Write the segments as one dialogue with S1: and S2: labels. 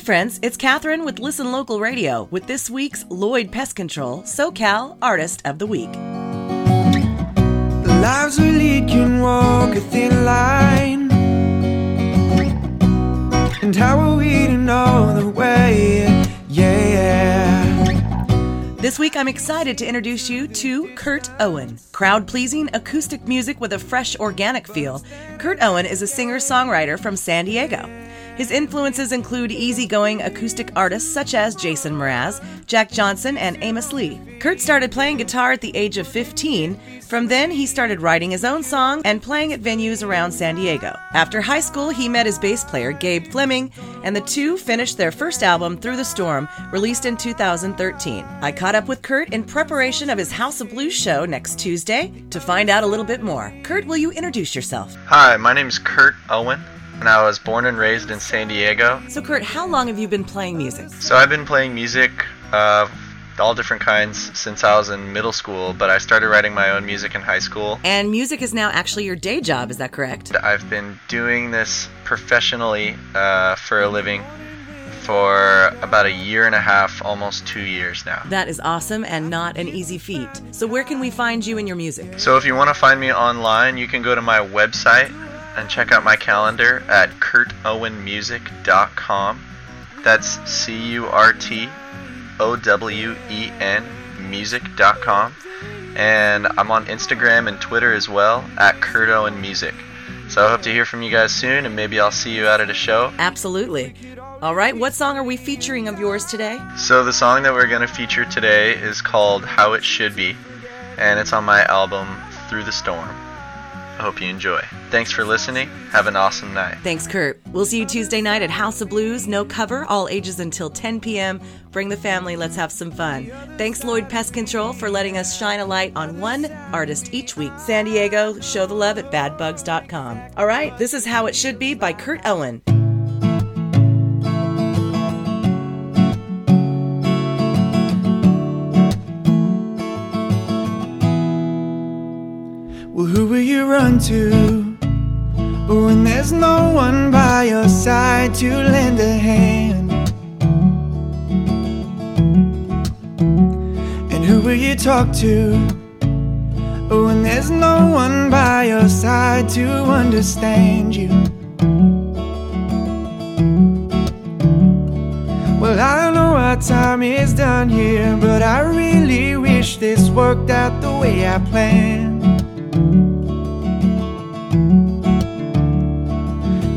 S1: friends, it's Catherine with Listen Local Radio with this week's Lloyd Pest Control SoCal Artist of the Week.
S2: The lives we lead can walk a thin line. And how are we to know the way? Yeah.
S1: This week, I'm excited to introduce you to Kurt Owen. Crowd pleasing acoustic music with a fresh, organic feel, Kurt Owen is a singer songwriter from San Diego. His influences include easygoing acoustic artists such as Jason Mraz, Jack Johnson, and Amos Lee. Kurt started playing guitar at the age of 15. From then, he started writing his own songs and playing at venues around San Diego. After high school, he met his bass player, Gabe Fleming, and the two finished their first album, Through the Storm, released in 2013. I caught up with Kurt in preparation of his House of Blues show next Tuesday to find out a little bit more. Kurt, will you introduce yourself?
S3: Hi, my name is Kurt Owen, and I was born and raised in San Diego.
S1: So, Kurt, how long have you been playing music?
S3: So I've been playing music, uh, all different kinds, since I was in middle school, but I started writing my own music in high school.
S1: And music is now actually your day job, is that correct?
S3: I've been doing this professionally uh, for a living for about a year and a half, almost two years now.
S1: That is awesome and not an easy feat. So, where can we find you and your music?
S3: So if you want to find me online, you can go to my website and check out my calendar at kurtowenmusic.com. That's C U R T O W E N music.com. And I'm on Instagram and Twitter as well at Kurt Owen Music. So I hope to hear from you guys soon, and maybe I'll see you out at a show.
S1: Absolutely. All right, what song are we featuring of yours today?
S3: So the song that we're going to feature today is called How It Should Be, and it's on my album Through the Storm. I hope you enjoy. Thanks for listening. Have an awesome night.
S1: Thanks, Kurt. We'll see you Tuesday night at House of Blues. No cover, all ages until 10 p.m. Bring the family, let's have some fun. Thanks, Lloyd Pest Control, for letting us shine a light on one artist each week. San Diego, show the love at badbugs.com. All right, this is How It Should Be by Kurt Owen.
S2: Who will you run to when there's no one by your side to lend a hand? And who will you talk to when there's no one by your side to understand you? Well, I don't know our time is done here, but I really wish this worked out the way I planned.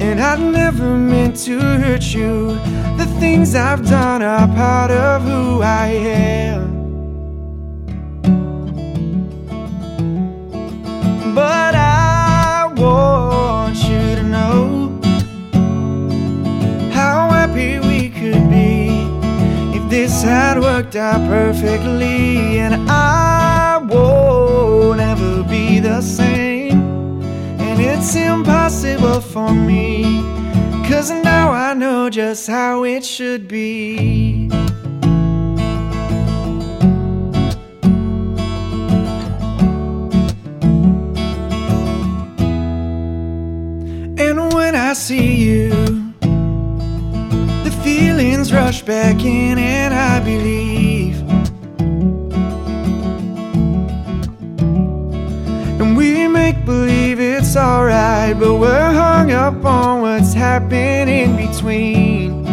S2: And I never meant to hurt you. The things I've done are part of who I am. But I want you to know how happy we could be if this had worked out perfectly. And I won't ever be the same. It's impossible for me. Cause now I know just how it should be. And when I see you, the feelings rush back in, and I believe. It's alright, but we're hung up on what's happening in between.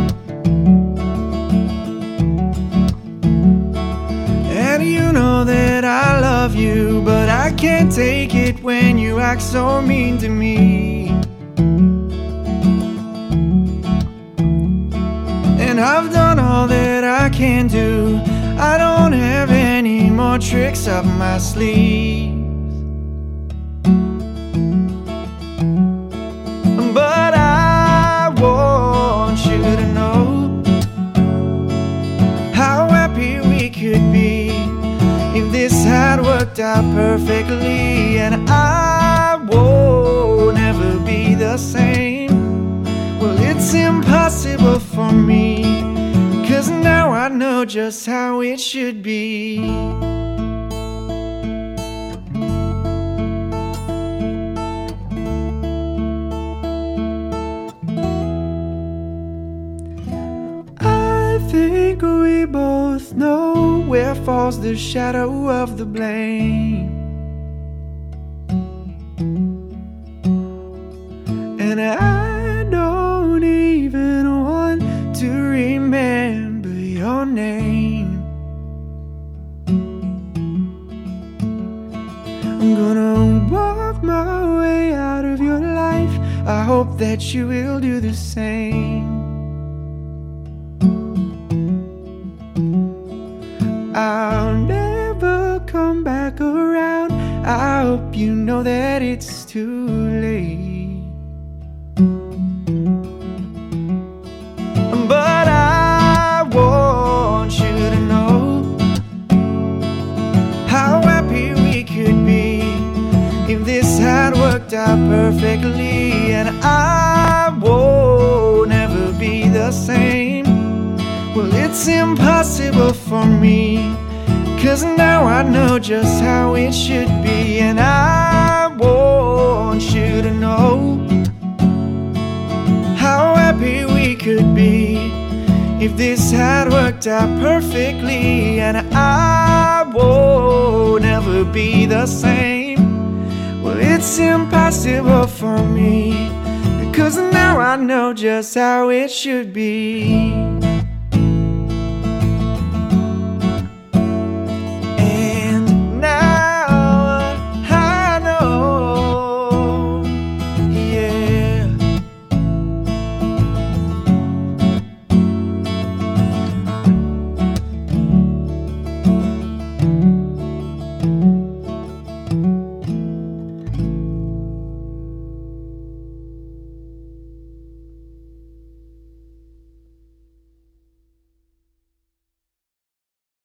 S2: And you know that I love you, but I can't take it when you act so mean to me. And I've done all that I can do. I don't have any more tricks up my sleeve. Out perfectly. And I won't ever be the same. Well, it's impossible for me. Cause now I know just how it should be. Where falls the shadow of the blame. And I don't even want to remember your name. I'm gonna walk my way out of your life. I hope that you will do the same. You know that it's too late. But I want you to know how happy we could be if this had worked out perfectly. And I won't ever be the same. Well, it's impossible for me. Cause now I know just how it should be. And I want you to know how happy we could be if this had worked out perfectly. And I won't ever be the same. Well, it's impossible for me. Because now I know just how it should be.